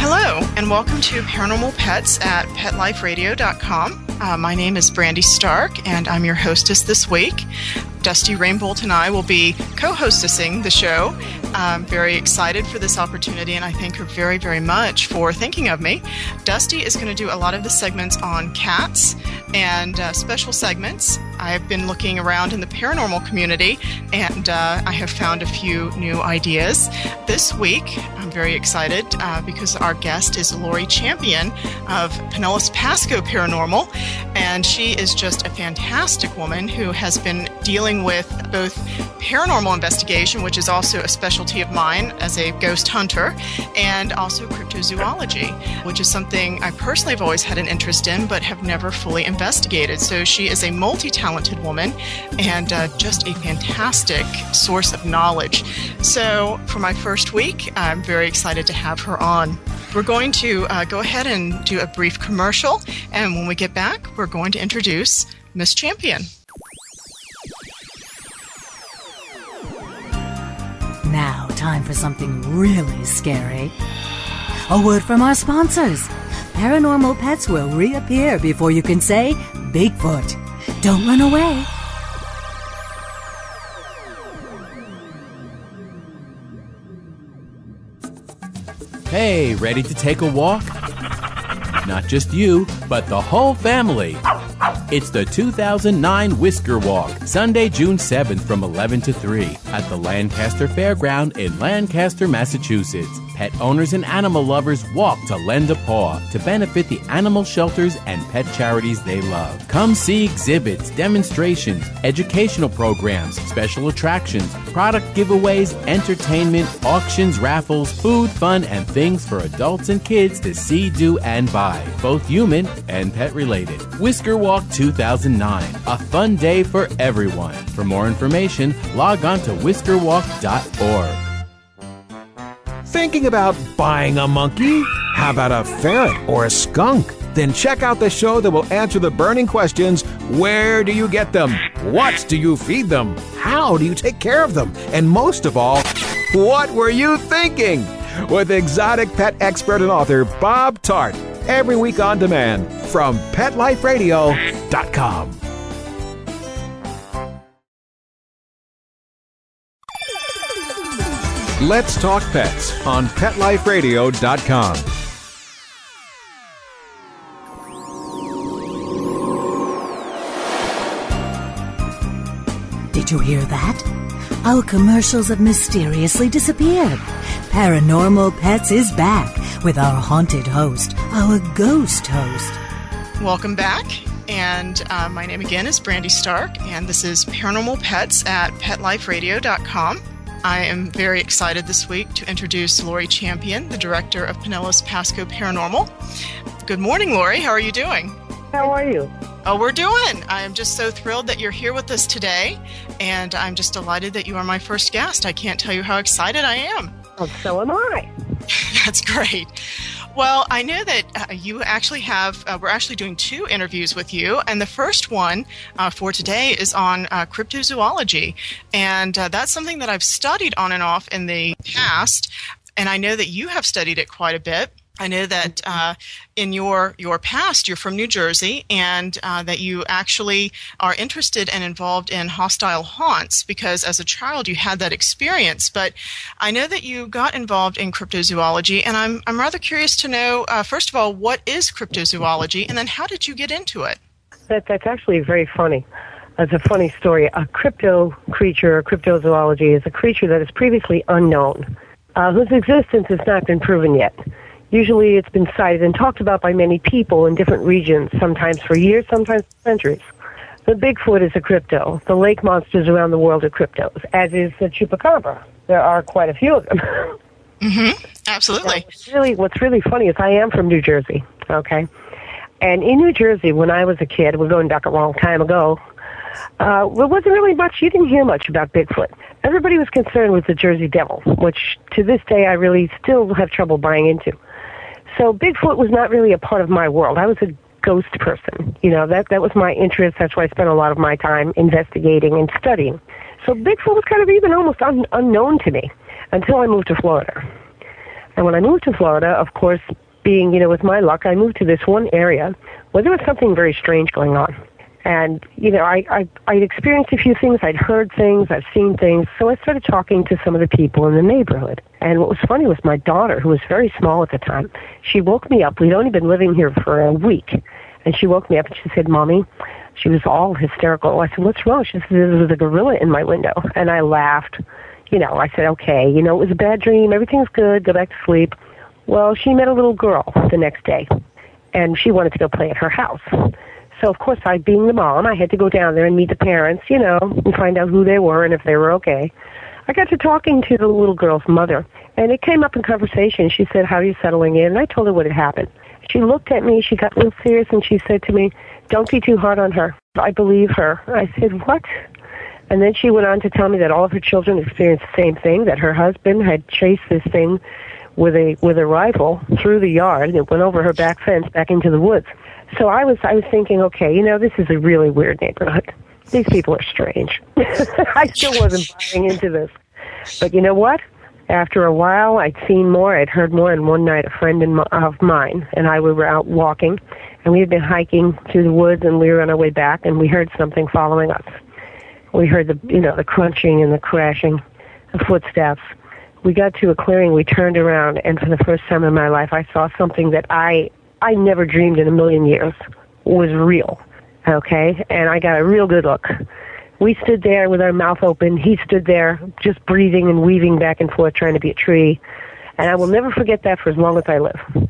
Hello, and welcome to Paranormal Pets at PetLifeRadio.com. Uh, my name is Brandy Stark, and I'm your hostess this week. Dusty Rainbolt and I will be co hostessing the show. I'm very excited for this opportunity, and I thank her very, very much for thinking of me. Dusty is going to do a lot of the segments on cats and uh, special segments. I've been looking around in the paranormal community, and uh, I have found a few new ideas. This week, I'm very excited uh, because our guest is Lori Champion of Pinellas Pasco Paranormal, and she is just a fantastic woman who has been dealing with both paranormal investigation, which is also a specialty of mine as a ghost hunter, and also cryptozoology, which is something I personally have always had an interest in but have never fully investigated. So she is a multi talented woman and uh, just a fantastic source of knowledge. So for my first week, I'm very excited to have her on. We're going to uh, go ahead and do a brief commercial, and when we get back, we're going to introduce Miss Champion. Now, time for something really scary. A word from our sponsors. Paranormal pets will reappear before you can say Bigfoot. Don't run away. Hey, ready to take a walk? Not just you, but the whole family. It's the 2009 Whisker Walk, Sunday, June 7th from 11 to 3 at the Lancaster Fairground in Lancaster, Massachusetts. Pet owners and animal lovers walk to lend a paw to benefit the animal shelters and pet charities they love. Come see exhibits, demonstrations, educational programs, special attractions, product giveaways, entertainment, auctions, raffles, food, fun, and things for adults and kids to see, do, and buy, both human and pet related. Whisker Walk 2009, a fun day for everyone. For more information, log on to whiskerwalk.org. Thinking about buying a monkey? How about a ferret or a skunk? Then check out the show that will answer the burning questions where do you get them? What do you feed them? How do you take care of them? And most of all, what were you thinking? With exotic pet expert and author Bob Tart. Every week on demand from PetLifeRadio.com. Let's Talk Pets on PetLifeRadio.com. Did you hear that? Our commercials have mysteriously disappeared. Paranormal Pets is back with our haunted host, our ghost host. Welcome back. And uh, my name again is Brandy Stark, and this is Paranormal Pets at PetLifeRadio.com. I am very excited this week to introduce Lori Champion, the director of Pinellas Pasco Paranormal. Good morning, Lori. How are you doing? How are you? Oh, we're doing. I am just so thrilled that you're here with us today, and I'm just delighted that you are my first guest. I can't tell you how excited I am. Well, so am I. That's great. Well, I know that uh, you actually have, uh, we're actually doing two interviews with you. And the first one uh, for today is on uh, cryptozoology. And uh, that's something that I've studied on and off in the past. And I know that you have studied it quite a bit. I know that uh, in your your past you're from New Jersey, and uh, that you actually are interested and involved in hostile haunts because as a child you had that experience. But I know that you got involved in cryptozoology, and I'm I'm rather curious to know uh, first of all what is cryptozoology, and then how did you get into it? That that's actually very funny. That's a funny story. A crypto creature, cryptozoology, is a creature that is previously unknown, uh, whose existence has not been proven yet. Usually it's been cited and talked about by many people in different regions, sometimes for years, sometimes for centuries. The Bigfoot is a crypto. The lake monsters around the world are cryptos, as is the chupacabra. There are quite a few of them. mm-hmm. Absolutely. what's really, what's really funny is I am from New Jersey, okay? And in New Jersey, when I was a kid, we're going back a long time ago, uh, there wasn't really much, you didn't hear much about Bigfoot. Everybody was concerned with the Jersey Devil, which to this day I really still have trouble buying into. So Bigfoot was not really a part of my world. I was a ghost person. You know, that that was my interest. That's why I spent a lot of my time investigating and studying. So Bigfoot was kind of even almost un- unknown to me until I moved to Florida. And when I moved to Florida, of course, being, you know, with my luck, I moved to this one area where there was something very strange going on. And, you know, I, I, I'd experienced a few things, I'd heard things, I've seen things, so I started talking to some of the people in the neighborhood. And what was funny was my daughter, who was very small at the time, she woke me up. We'd only been living here for a week. And she woke me up and she said, Mommy, she was all hysterical. I said, What's wrong? She said, There was a gorilla in my window. And I laughed. You know, I said, Okay, you know, it was a bad dream. Everything's good. Go back to sleep. Well, she met a little girl the next day, and she wanted to go play at her house. So of course, I, being the mom, I had to go down there and meet the parents, you know, and find out who they were and if they were okay. I got to talking to the little girl's mother, and it came up in conversation. She said, "How are you settling in?" And I told her what had happened. She looked at me. She got real serious, and she said to me, "Don't be too hard on her. I believe her." I said, "What?" And then she went on to tell me that all of her children experienced the same thing. That her husband had chased this thing with a with a rifle through the yard and it went over her back fence back into the woods. So I was I was thinking, okay, you know, this is a really weird neighborhood. These people are strange. I still wasn't buying into this. But you know what? After a while, I'd seen more, I'd heard more, and one night a friend of mine and I we were out walking, and we had been hiking through the woods, and we were on our way back, and we heard something following us. We heard the, you know, the crunching and the crashing, the footsteps. We got to a clearing, we turned around, and for the first time in my life, I saw something that I I never dreamed in a million years was real. Okay? And I got a real good look. We stood there with our mouth open. He stood there just breathing and weaving back and forth trying to be a tree. And I will never forget that for as long as I live.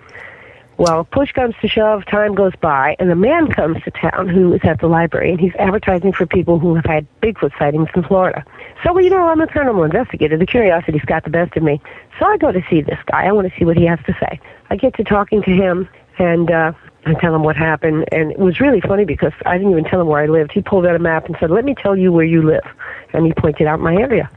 Well, push comes to shove, time goes by, and a man comes to town who is at the library, and he's advertising for people who have had Bigfoot sightings in Florida. So, you know, I'm a paranormal investigator. The curiosity's got the best of me. So I go to see this guy. I want to see what he has to say. I get to talking to him, and uh, I tell him what happened. And it was really funny because I didn't even tell him where I lived. He pulled out a map and said, "Let me tell you where you live," and he pointed out my area.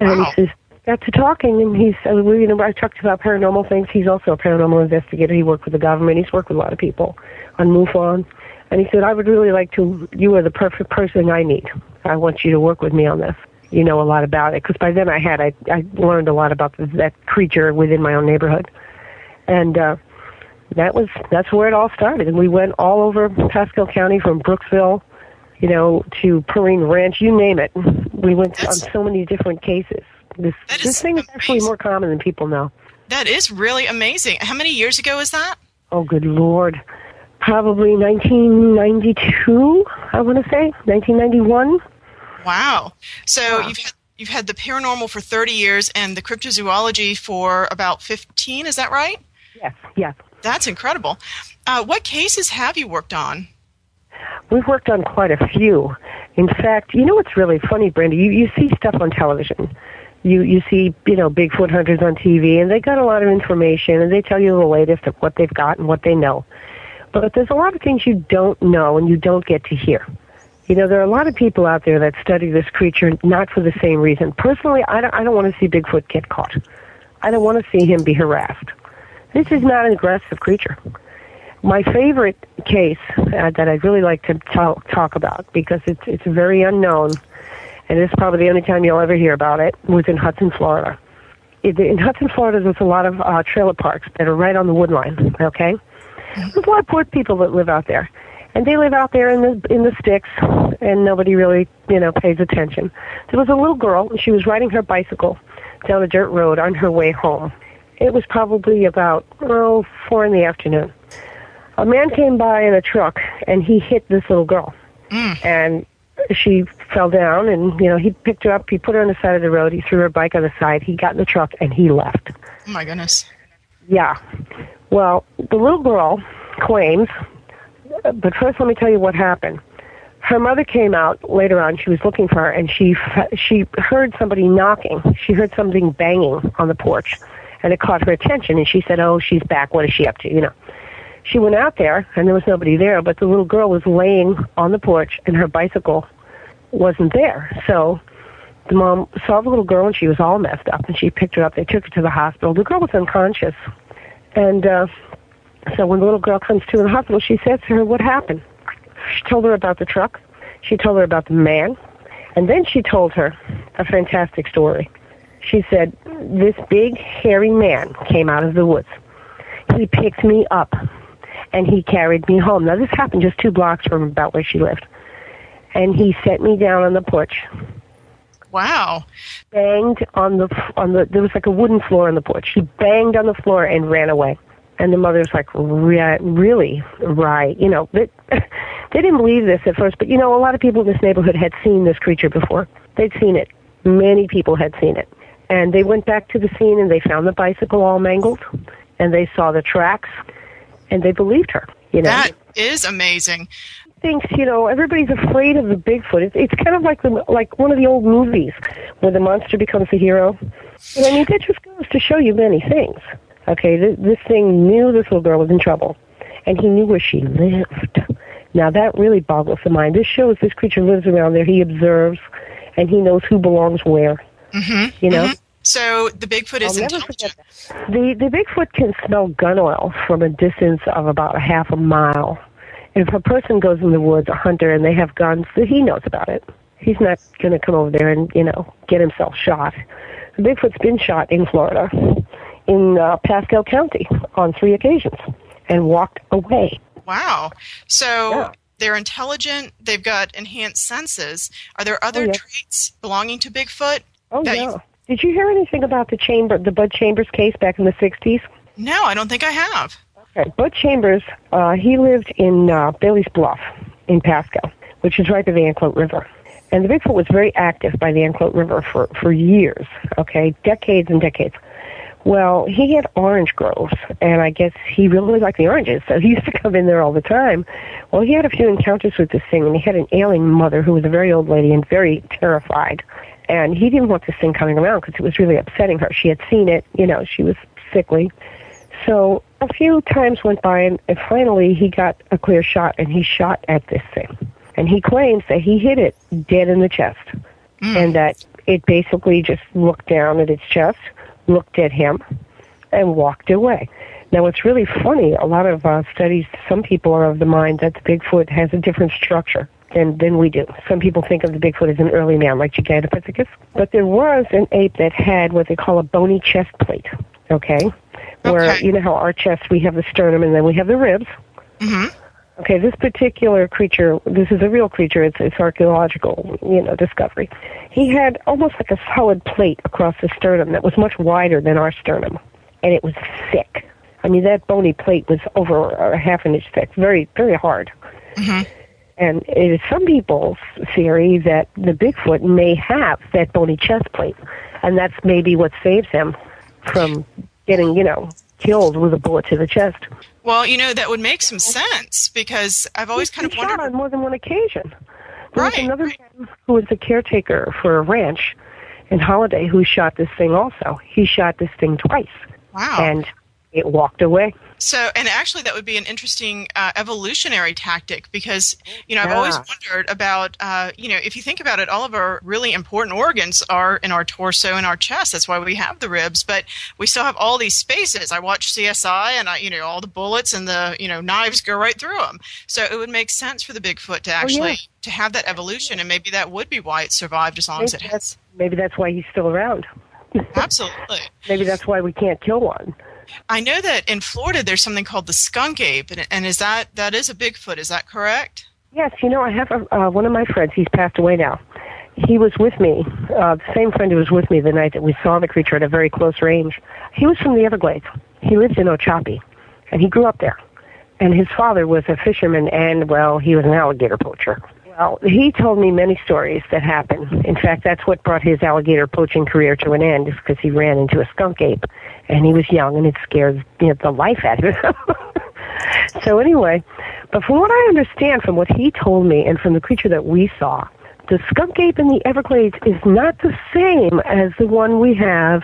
And wow. he says, got to talking, and he's, uh, you know, I talked about paranormal things. He's also a paranormal investigator. He worked with the government. He's worked with a lot of people on MUFON. And he said, I would really like to, you are the perfect person I need. I want you to work with me on this. You know a lot about it. Because by then I had, I, I learned a lot about that creature within my own neighborhood. And, uh, that was that's where it all started. And we went all over Pasco County from Brooksville, you know, to Perrine Ranch, you name it. We went that's, on so many different cases. This this thing is actually more common than people know. That is really amazing. How many years ago was that? Oh, good lord. Probably 1992, I want to say, 1991. Wow. So you've had you've had the paranormal for 30 years and the cryptozoology for about 15, is that right? Yes, yes. That's incredible. Uh, what cases have you worked on? We've worked on quite a few. In fact, you know what's really funny, Brenda? You, you see stuff on television. You you see, you know, Bigfoot hunters on TV, and they got a lot of information, and they tell you the latest of what they've got and what they know. But there's a lot of things you don't know and you don't get to hear. You know, there are a lot of people out there that study this creature not for the same reason. Personally, I don't, I don't want to see Bigfoot get caught. I don't want to see him be harassed This is not an aggressive creature. My favorite case uh, that I'd really like to talk, talk about because it's it's very unknown, and it's probably the only time you'll ever hear about it was in Hudson, Florida. In Hudson, Florida, there's a lot of uh, trailer parks that are right on the wood line. Okay, there's a lot of poor people that live out there, and they live out there in the in the sticks, and nobody really you know pays attention. There was a little girl, and she was riding her bicycle down a dirt road on her way home. It was probably about oh four in the afternoon a man came by in a truck and he hit this little girl. Mm. And she fell down and, you know, he picked her up, he put her on the side of the road, he threw her bike on the side, he got in the truck and he left. Oh my goodness. Yeah. Well, the little girl claims, but first let me tell you what happened. Her mother came out later on. She was looking for her, and she she heard somebody knocking. She heard something banging on the porch, and it caught her attention. And she said, "Oh, she's back. What is she up to?" You know she went out there and there was nobody there, but the little girl was laying on the porch and her bicycle wasn't there. So the mom saw the little girl and she was all messed up and she picked her up. They took her to the hospital. The girl was unconscious. And uh, so when the little girl comes to the hospital, she says to her, What happened? She told her about the truck. She told her about the man. And then she told her a fantastic story. She said, This big, hairy man came out of the woods. He picked me up and he carried me home. Now this happened just two blocks from about where she lived. And he set me down on the porch. Wow. Banged on the on the there was like a wooden floor on the porch. He banged on the floor and ran away. And the mother's like, Re- really? Right. You know, they, they didn't believe this at first, but you know, a lot of people in this neighborhood had seen this creature before. They'd seen it. Many people had seen it. And they went back to the scene and they found the bicycle all mangled and they saw the tracks and they believed her. You know, That is amazing. thinks you know everybody's afraid of the Bigfoot. It's, it's kind of like the like one of the old movies where the monster becomes the hero. And I mean, that just goes to show you many things. Okay, this, this thing knew this little girl was in trouble, and he knew where she lived. Now that really boggles the mind. This shows this creature lives around there. He observes, and he knows who belongs where. Mm-hmm. You know. So the Bigfoot is intelligent. The the Bigfoot can smell gun oil from a distance of about a half a mile. If a person goes in the woods, a hunter, and they have guns, he knows about it. He's not going to come over there and you know get himself shot. The Bigfoot's been shot in Florida, in uh, Pasco County, on three occasions, and walked away. Wow. So Yeah. they're intelligent. They've got enhanced senses. Are there other yeah. traits belonging to Bigfoot? Oh that yeah. you- Did you hear anything about the chamber, the Bud Chambers case back in the '60s? No, I don't think I have. Okay. Bud Chambers, uh, he lived in uh, Bailey's Bluff in Pasco, which is right by the Anclote River. And the Bigfoot was very active by the Anclote River for, for years, okay, decades and decades. Well, he had orange groves, and I guess he really liked the oranges, so he used to come in there all the time. Well, he had a few encounters with this thing, and he had an ailing mother who was a very old lady and very terrified. And he didn't want this thing coming around because it was really upsetting her. She had seen it, you know, she was sickly. So a few times went by, and, and finally he got a clear shot, and he shot at this thing. And he claims that he hit it dead in the chest, and that it basically just looked down at its chest, looked at him, and walked away. Now, what's really funny, a lot of uh, studies, some people are of the mind that the Bigfoot has a different structure than, than we do. Some people think of the Bigfoot as an early man, like Gigantopithecus. But there was an ape that had what they call a bony chest plate, okay? Where, Okay. you know how our chest, we have the sternum and then we have the ribs. Mm-hmm. Okay, this particular creature, this is a real creature. It's it's archaeological, you know, discovery. He had almost like a solid plate across the sternum that was much wider than our sternum, and it was thick. I mean, that bony plate was over a half an inch thick, very very hard. And it is some people's theory that the Bigfoot may have that bony chest plate, and that's maybe what saves him from getting, you know, killed with a bullet to the chest. Well, you know, that would make some sense because I've always kind of He's shot wondered. on more than one occasion. There was another right. man who was the caretaker for a ranch in Holiday who shot this thing also. He shot this thing twice. Wow. And it walked away. So, and actually, that would be an interesting uh, evolutionary tactic because, you know, I've Yeah. always wondered about, uh, you know, if you think about it, all of our really important organs are in our torso and our chest. That's why we have the ribs, but we still have all these spaces. I watch CSI and I, you know, all the bullets and the, you know, knives go right through them. So it would make sense for the Bigfoot to actually to have that evolution, and maybe that would be why it survived as long as it has. maybe that's why he's still around. Absolutely. Maybe that's why we can't kill one. I know that in Florida there's something called the skunk ape, and, and is that that is a Bigfoot? Is that correct? Yes, you know, I have a, uh, one of my friends. He's passed away now. He was with me, uh, the same friend who was with me the night that we saw the creature at a very close range. He was from the Everglades. He lived in Ochopee, and he grew up there. And his father was a fisherman, and well, he was an alligator poacher. Well, he told me many stories that happened. In fact, that's what brought his alligator poaching career to an end, because he ran into a skunk ape, and he was young, and it scared you know, the life out of him. so anyway, but from what I understand, from what he told me, and from the creature that we saw, the skunk ape in the Everglades is not the same as the one we have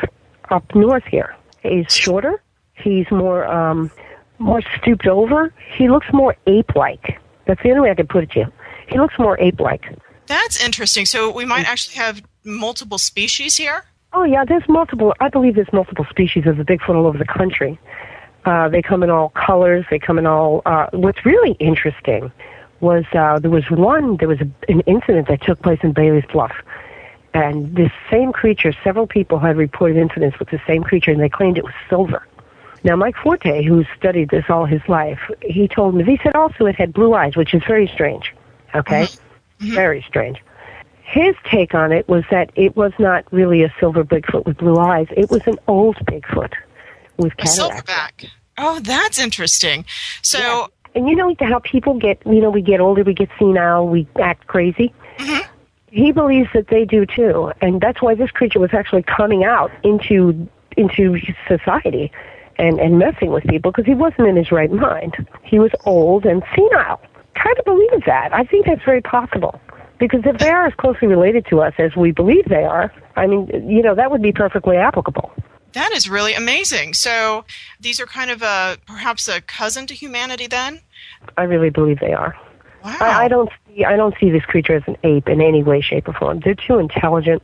up north here. He's shorter. He's more um, more stooped over. He looks more ape-like. That's the only way I could put it to you. He looks more ape-like. That's interesting. So we might actually have multiple species here. Oh yeah, there's multiple. I believe there's multiple species of the Bigfoot all over the country. Uh, they come in all colors. They come in all. Uh, what's really interesting was uh, there was one. There was a, an incident that took place in Bailey's Bluff, and this same creature. Several people had reported incidents with the same creature, and they claimed it was silver. Now, Mike Forte, who studied this all his life, he told me. He said also it had blue eyes, which is very strange. Okay, very strange. His take on it was that it was not really a silver Bigfoot with blue eyes. It was an old Bigfoot with A cataracts. silverback. Oh, that's interesting. So And you know how people get, you know, we get older, we get senile, we act crazy? Mm-hmm. He believes that they do too. And that's why this creature was actually coming out into, into society and, and messing with people because he wasn't in his right mind. He was old and senile. Kind of believe that. I think that's very possible. Because if they are as closely related to us as we believe they are, I mean, you know, that would be perfectly applicable. that is really amazing. So these are kind of a perhaps a cousin to humanity then. I really believe they are. Wow. I, I don't see I don't see this creature as an ape in any way, shape, or form. They're too intelligent.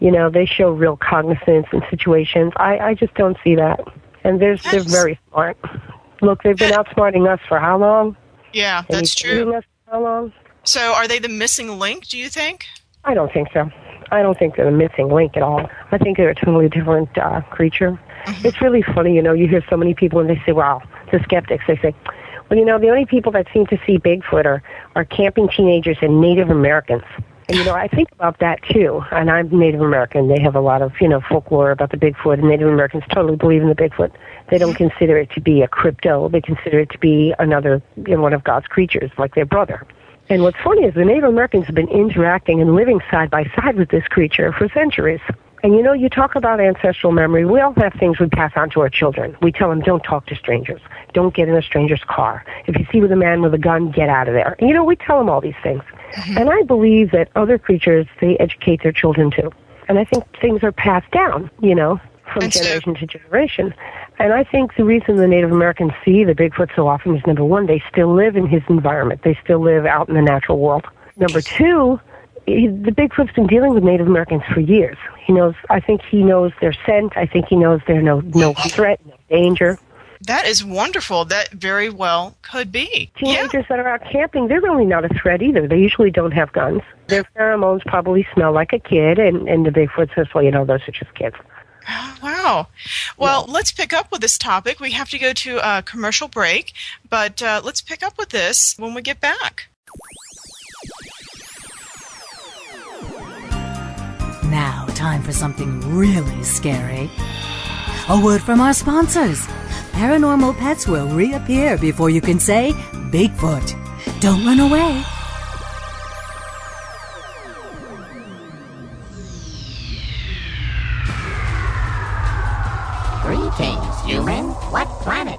You know, they show real cognizance in situations. I, I just don't see that. And they're they're very smart. Look, they've been outsmarting us for how long? Yeah, And that's true. Us for how long? So are they the missing link? Do you think? I don't think so. I don't think they're a missing link at all. I think they're a totally different uh, creature. It's really funny, you know. You hear so many people and they say, "Wow," the skeptics. They say, "Well, you know, the only people that seem to see Bigfoot are are camping teenagers and Native Americans." And you know, I think about that too. And I'm Native American. They have a lot of you know folklore about the Bigfoot, and Native Americans totally believe in the Bigfoot. They don't consider it to be a crypto. They consider it to be another you know, one of God's creatures, like their brother. And what's funny is the Native Americans have been interacting and living side by side with this creature for centuries. And you know, you talk about ancestral memory. We all have things we pass on to our children. We tell them, don't talk to strangers. Don't get in a stranger's car. If you see with a man with a gun, get out of there. You know, we tell them all these things. Mm-hmm. And I believe that other creatures, they educate their children too. And I think things are passed down, you know, from And so- generation to generation. And I think the reason the Native Americans see the Bigfoot so often is number one, they still live in his environment. They still live out in the natural world. Number two, the Bigfoot's been dealing with Native Americans for years. He knows. I think he knows their scent. I think he knows there's no no threat, no danger. That is wonderful. That very well could be. Yeah. Teenagers that are out camping, they're really not a threat either. They usually don't have guns. Their pheromones probably smell like a kid, and and the Bigfoot says, well, you know, those are just kids. Wow. Well, let's pick up with this topic. We have to go to a commercial break, but uh, let's pick up with this when we get back. Now, time for something really scary. A word from our sponsors. Paranormal pets will reappear before you can say Bigfoot. Don't run away. Human. What planet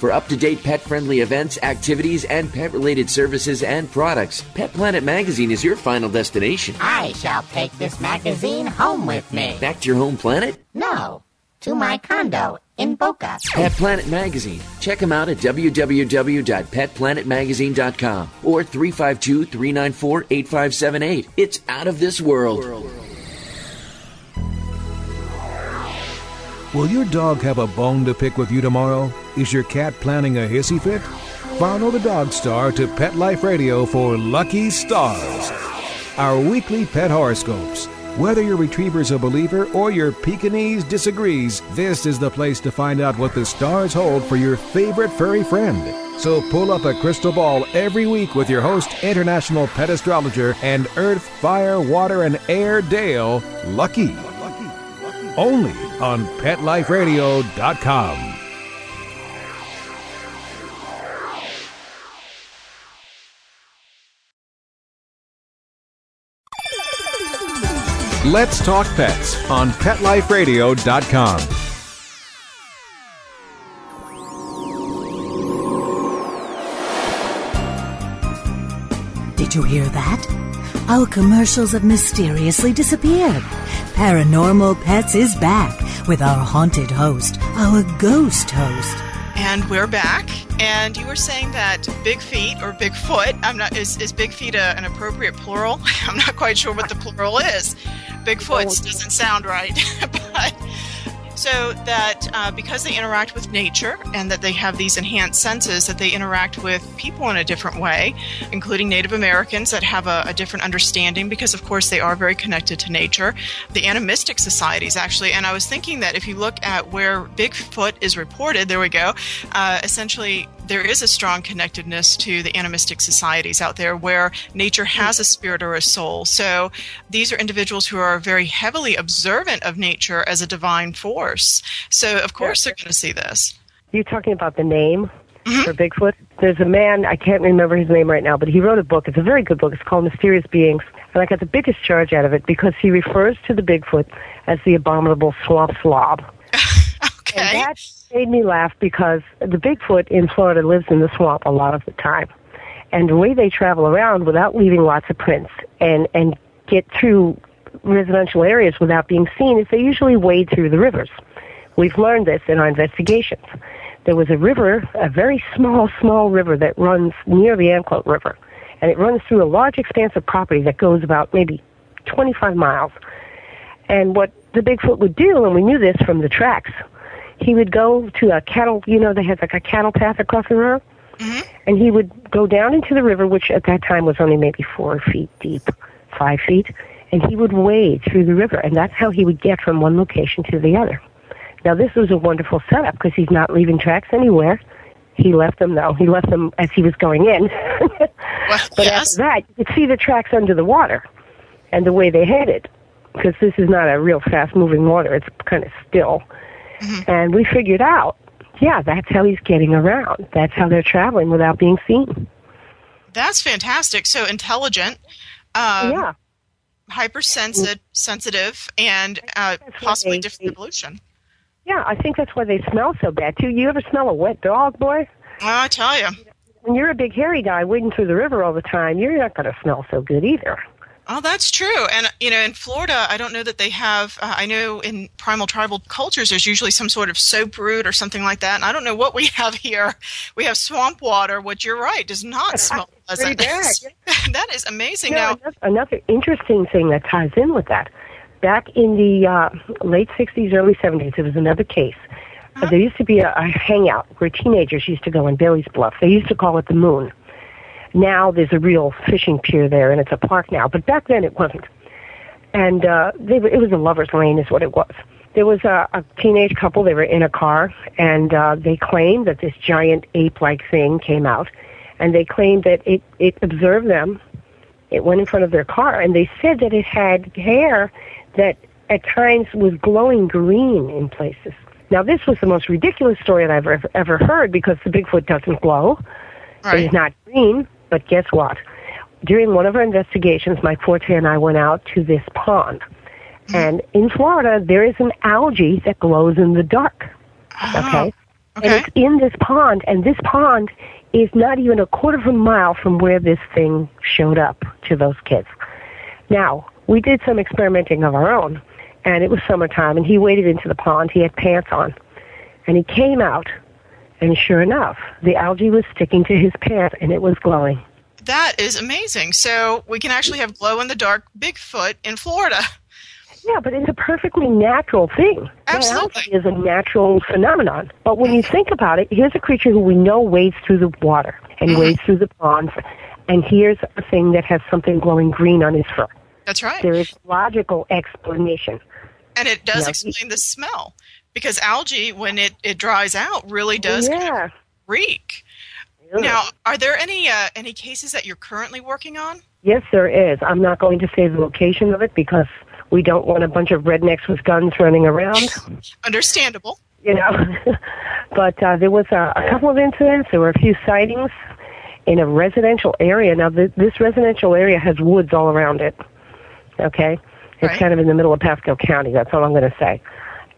For up to date pet friendly events, activities, and pet related services and products, Pet Planet Magazine is your final destination. I shall take this magazine home with me. Back to your home planet? No, to my condo in Boca. Pet Planet Magazine. Check them out at www.petplanetmagazine.com or 352 394 8578. It's out of this world. Will your dog have a bone to pick with you tomorrow? Is your cat planning a hissy fit? Follow the Dog Star to Pet Life Radio for Lucky Stars, our weekly pet horoscopes. Whether your retriever's a believer or your Pekingese disagrees, this is the place to find out what the stars hold for your favorite furry friend. So pull up a crystal ball every week with your host, international pet astrologer, and earth, fire, water, and air Dale, Lucky. Only on PetLifeRadio.com. Let's Talk Pets on PetLifeRadio.com. Did you hear that? Our commercials have mysteriously disappeared. Paranormal Pets is back with our haunted host, our ghost host. And we're back. And you were saying that big feet or Bigfoot, I'm not is, is big feet a, an appropriate plural? I'm not quite sure what the plural is. Bigfoots doesn't sound right. but so that uh, because they interact with nature and that they have these enhanced senses, that they interact with people in a different way, including Native Americans that have a, a different understanding because, of course, they are very connected to nature. The animistic societies, actually, and I was thinking that if you look at where Bigfoot is reported, there we go, uh, essentially there is a strong connectedness to the animistic societies out there where nature has a spirit or a soul. So these are individuals who are very heavily observant of nature as a divine force. So, of course, they're going to see this. You're talking about the name mm-hmm. for Bigfoot. There's a man, I can't remember his name right now, but he wrote a book. It's a very good book. It's called Mysterious Beings. And I got the biggest charge out of it because he refers to the Bigfoot as the abominable swamp slob. Okay. And that made me laugh because the Bigfoot in Florida lives in the swamp a lot of the time. And the way they travel around without leaving lots of prints and, and get through residential areas without being seen is they usually wade through the rivers. We've learned this in our investigations. There was a river, a very small, small river that runs near the Anclote River. And it runs through a large expanse of property that goes about maybe 25 miles. And what the Bigfoot would do, and we knew this from the tracks, he would go to a cattle, you know, they had like a cattle path across the river. Mm-hmm. And he would go down into the river, which at that time was only maybe four feet deep, five feet, and he would wade through the river. And that's how he would get from one location to the other. Now, this was a wonderful setup because he's not leaving tracks anywhere. He left them, though. He left them as he was going in. Well, But yes. after that, you could see the tracks under the water and the way they headed. Because this is not a real fast moving water, it's kind of still. And we figured out, yeah, that's how he's getting around. That's how they're traveling without being seen. That's fantastic. So intelligent, um, yeah. hypersensitive, sensitive, and uh, possibly different evolution. Yeah, I think that's why they smell so bad, too. You ever smell a wet dog, boy? I tell you. When you're a big hairy guy wading through the river all the time, you're not going to smell so good either. Oh, that's true. And, you know, in Florida, I don't know that they have, uh, I know in primal tribal cultures, there's usually some sort of soap root or something like that. And I don't know what we have here. We have swamp water, which you're right, does not smell pleasant. that is amazing. You know, now, another, another interesting thing that ties in with that, back in the uh, late 60s, early 70s, there was another case. Uh, there used to be a, a hangout where teenagers used to go in Bailey's Bluff. They used to call it the Moon. Now there's a real fishing pier there, and it's a park now. But back then it wasn't. And uh, they, it was a lover's lane, is what it was. there was a, a teenage couple. They were in a car, and uh, they claimed that this giant ape-like thing came out, and they claimed that it it observed them. It went in front of their car, and they said that it had hair that at times was glowing green in places. Now, this was the most ridiculous story that I've ever, ever heard because the Bigfoot doesn't glow. Right. It's not green, but guess what? During one of our investigations, Mike Forte and I went out to this pond. Hmm. And in Florida, there is an algae that glows in the dark. Okay? okay? And it's in this pond, and this pond is not even a quarter of a mile from where this thing showed up to those kids. Now, we did some experimenting of our own, and it was summertime, and he waded into the pond. He had pants on, and he came out, and sure enough, the algae was sticking to his pants, and it was glowing. That is amazing. So we can actually have glow in the dark Bigfoot in Florida. Yeah, but it's a perfectly natural thing. Absolutely. Algae is a natural phenomenon. But when you think about it, here's a creature who we know wades through the water and mm-hmm. wades through the ponds, and here's a thing that has something glowing green on his fur. That's right. There is a logical explanation. And it does Yeah. explain the smell because algae, when it, it dries out, really does kind of yeah. reek. Now, are there any uh, any cases that you're currently working on? Yes, there is. I'm not going to say the location of it because we don't want a bunch of rednecks with guns running around. Understandable. you know. but uh, there was a, a couple of incidents. There were a few sightings in a residential area. Now, th- this residential area has woods all around it. Okay, it's Right. kind of in the middle of Pasco County. That's all I'm going to say.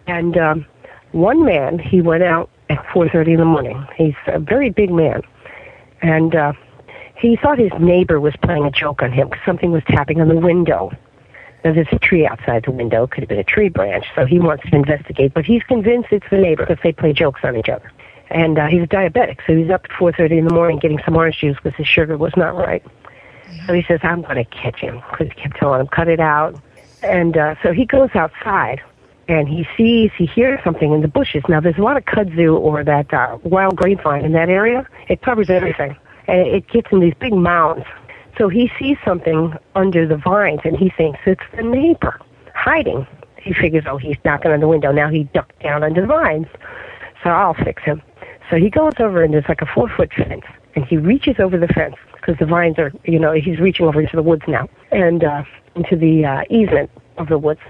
And um, one man, he went out at 4:30 in the morning. He's a very big man, and uh, he thought his neighbor was playing a joke on him 'cause something was tapping on the window. Now, there's a tree outside the window. Could have been a tree branch. So he wants to investigate, but he's convinced it's the neighbor because they play jokes on each other. And uh, he's a diabetic, so he's up at 4:30 in the morning getting some orange juice because his sugar was not right. So he says, "I'm going to catch him," because he kept telling him, "Cut it out." And uh, so he goes outside, and he sees, he hears something in the bushes. Now, there's a lot of kudzu or that uh, wild grapevine in that area. It covers everything, and it gets in these big mounds. So he sees something under the vines, and he thinks it's the neighbor hiding. He figures, oh, he's knocking on the window. Now he ducked down under the vines. So I'll fix him. So he goes over, and there's like a four foot fence, and he reaches over the fence because the vines are, you know, he's reaching over into the woods now and uh, into the uh, easement of the woods,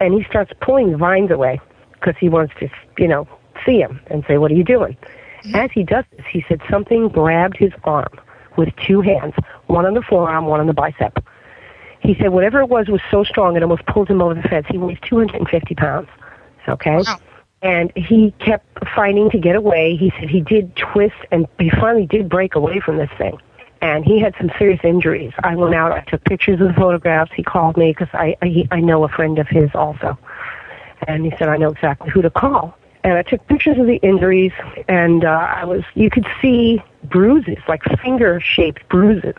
and he starts pulling the vines away because he wants to, you know, see him and say, "What are you doing?" As he does this, he said something grabbed his arm with two hands, one on the forearm, one on the bicep. He said whatever it was was so strong it almost pulled him over the fence. He weighs 250 pounds. Okay. Wow. And he kept fighting to get away. He said he did twist and he finally did break away from this thing. And he had some serious injuries. I went out, I took pictures of the photographs. He called me because I, I, I know a friend of his also. And he said, I know exactly who to call. And I took pictures of the injuries and uh, I was, you could see bruises, like finger shaped bruises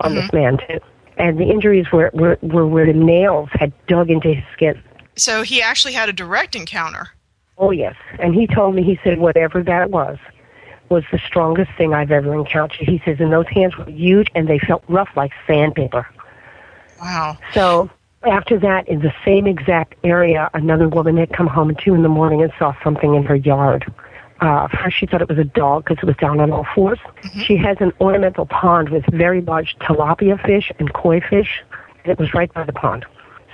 on this man too. And the injuries were, were, were where the nails had dug into his skin. So he actually had a direct encounter. Oh yes, and he told me he said whatever that was was the strongest thing I've ever encountered. He says, and those hands were huge and they felt rough like sandpaper. Wow. So after that, in the same exact area, another woman had come home at two in the morning and saw something in her yard. Uh, first, she thought it was a dog because it was down on all 4s She has an ornamental pond with very large tilapia fish and koi fish, and it was right by the pond.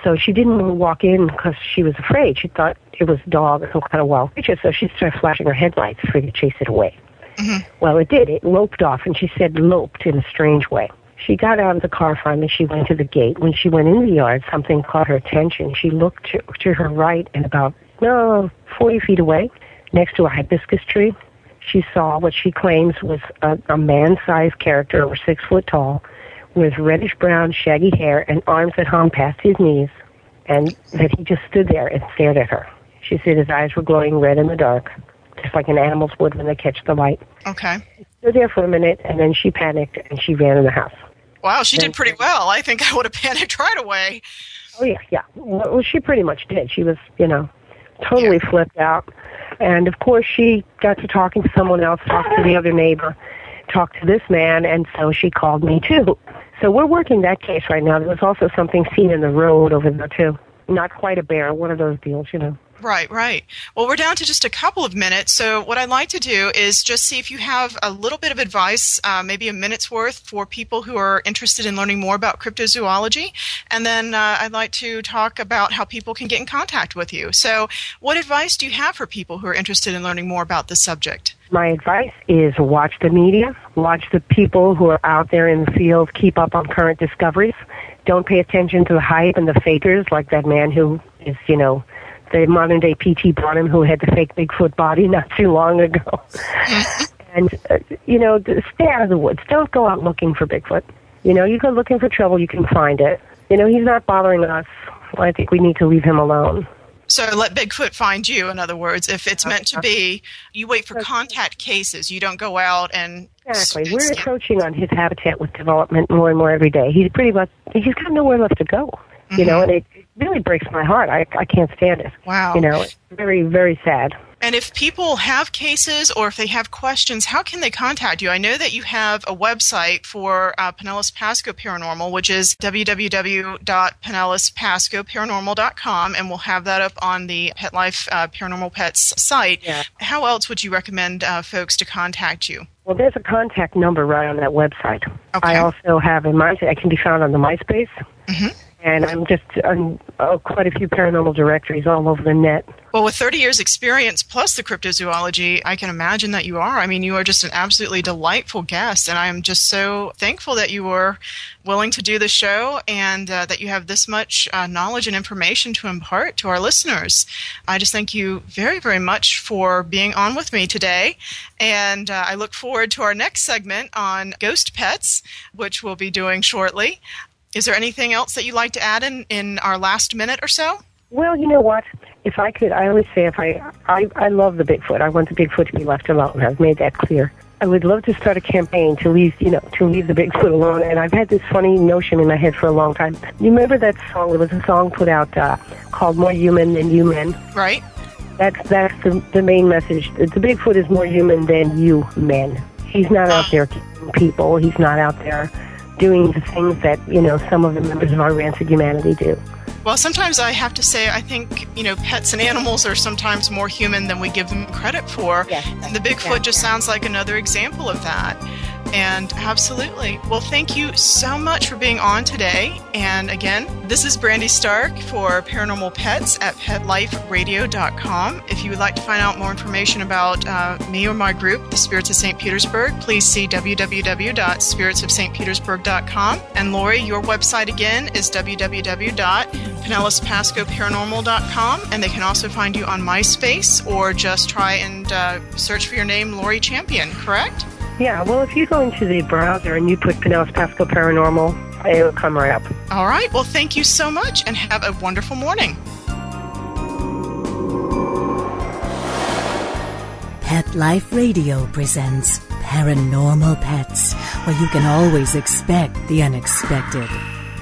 So she didn't walk in because she was afraid. She thought it was a dog or some kind of wild creature, so she started flashing her headlights for to chase it away. Mm-hmm. Well, it did. It loped off, and she said loped in a strange way. She got out of the car finally. She went to the gate. When she went in the yard, something caught her attention. She looked to, to her right and about, no, 40 feet away, next to a hibiscus tree, she saw what she claims was a, a man-sized character over six foot tall with reddish brown, shaggy hair and arms that hung past his knees, and that he just stood there and stared at her. She said his eyes were glowing red in the dark, just like an animal's would when they catch the light. Okay. Stood there for a minute, and then she panicked and she ran in the house. Wow, she did pretty well. I think I would have panicked right away. Oh yeah, yeah. Well, well, she pretty much did. She was, you know, totally flipped out. And of course, she got to talking to someone else, talked to the other neighbor, talked to this man, and so she called me too. So we're working that case right now. There was also something seen in the road over there too. Not quite a bear, one of those deals, you know. Right, right. Well, we're down to just a couple of minutes. So, what I'd like to do is just see if you have a little bit of advice, uh, maybe a minute's worth, for people who are interested in learning more about cryptozoology. And then uh, I'd like to talk about how people can get in contact with you. So, what advice do you have for people who are interested in learning more about this subject? My advice is watch the media, watch the people who are out there in the field, keep up on current discoveries. Don't pay attention to the hype and the fakers like that man who is, you know, the modern day P.T. Barnum who had the fake Bigfoot body not too long ago. and, uh, you know, stay out of the woods. Don't go out looking for Bigfoot. You know, you go looking for trouble, you can find it. You know, he's not bothering us. I think we need to leave him alone. So let Bigfoot find you, in other words. If it's meant to be, you wait for contact cases. You don't go out and. Exactly. We're encroaching on his habitat with development more and more every day. He's pretty much, he's got nowhere left to go. You know, and it really breaks my heart. I, I can't stand it. Wow. You know, it's very, very sad. And if people have cases or if they have questions, how can they contact you? I know that you have a website for uh, Pinellas Pasco Paranormal, which is www.pinellasPascoParanormal.com, and we'll have that up on the Pet Life uh, Paranormal Pets site. Yeah. How else would you recommend uh, folks to contact you? Well, there's a contact number right on that website. Okay. I also have a my I can be found on the MySpace, and I'm just on oh, quite a few paranormal directories all over the net. Well, with 30 years' experience plus the cryptozoology, I can imagine that you are. I mean, you are just an absolutely delightful guest, and I am just so thankful that you were willing to do the show and uh, that you have this much uh, knowledge and information to impart to our listeners. I just thank you very, very much for being on with me today, and uh, I look forward to our next segment on ghost pets, which we'll be doing shortly. Is there anything else that you'd like to add in, in our last minute or so? Well, you know what? If I could, I always say if I, I, I love the Bigfoot. I want the Bigfoot to be left alone. I've made that clear. I would love to start a campaign to leave, you know, to leave the Bigfoot alone. And I've had this funny notion in my head for a long time. You remember that song? There was a song put out uh, called "More Human Than You Men." Right? That's that's the the main message. The Bigfoot is more human than you men. He's not out there killing people. He's not out there doing the things that you know some of the members of our rancid humanity do. Well, sometimes I have to say, I think, you know, pets and animals are sometimes more human than we give them credit for. Yes, and the Bigfoot just sounds like another example of that. And absolutely. Well, thank you so much for being on today. And again, this is Brandy Stark for Paranormal Pets at PetLifeRadio.com. If you would like to find out more information about uh, me or my group, the Spirits of St. Petersburg, please see www.spiritsofstpetersburg.com. And Lori, your website again is www.pinellasPascoParanormal.com. And they can also find you on MySpace or just try and uh, search for your name, Lori Champion, correct? Yeah, well, if you go into the browser and you put Pinellas Pasco Paranormal, it'll come right up. All right. Well, thank you so much and have a wonderful morning. Pet Life Radio presents Paranormal Pets, where you can always expect the unexpected.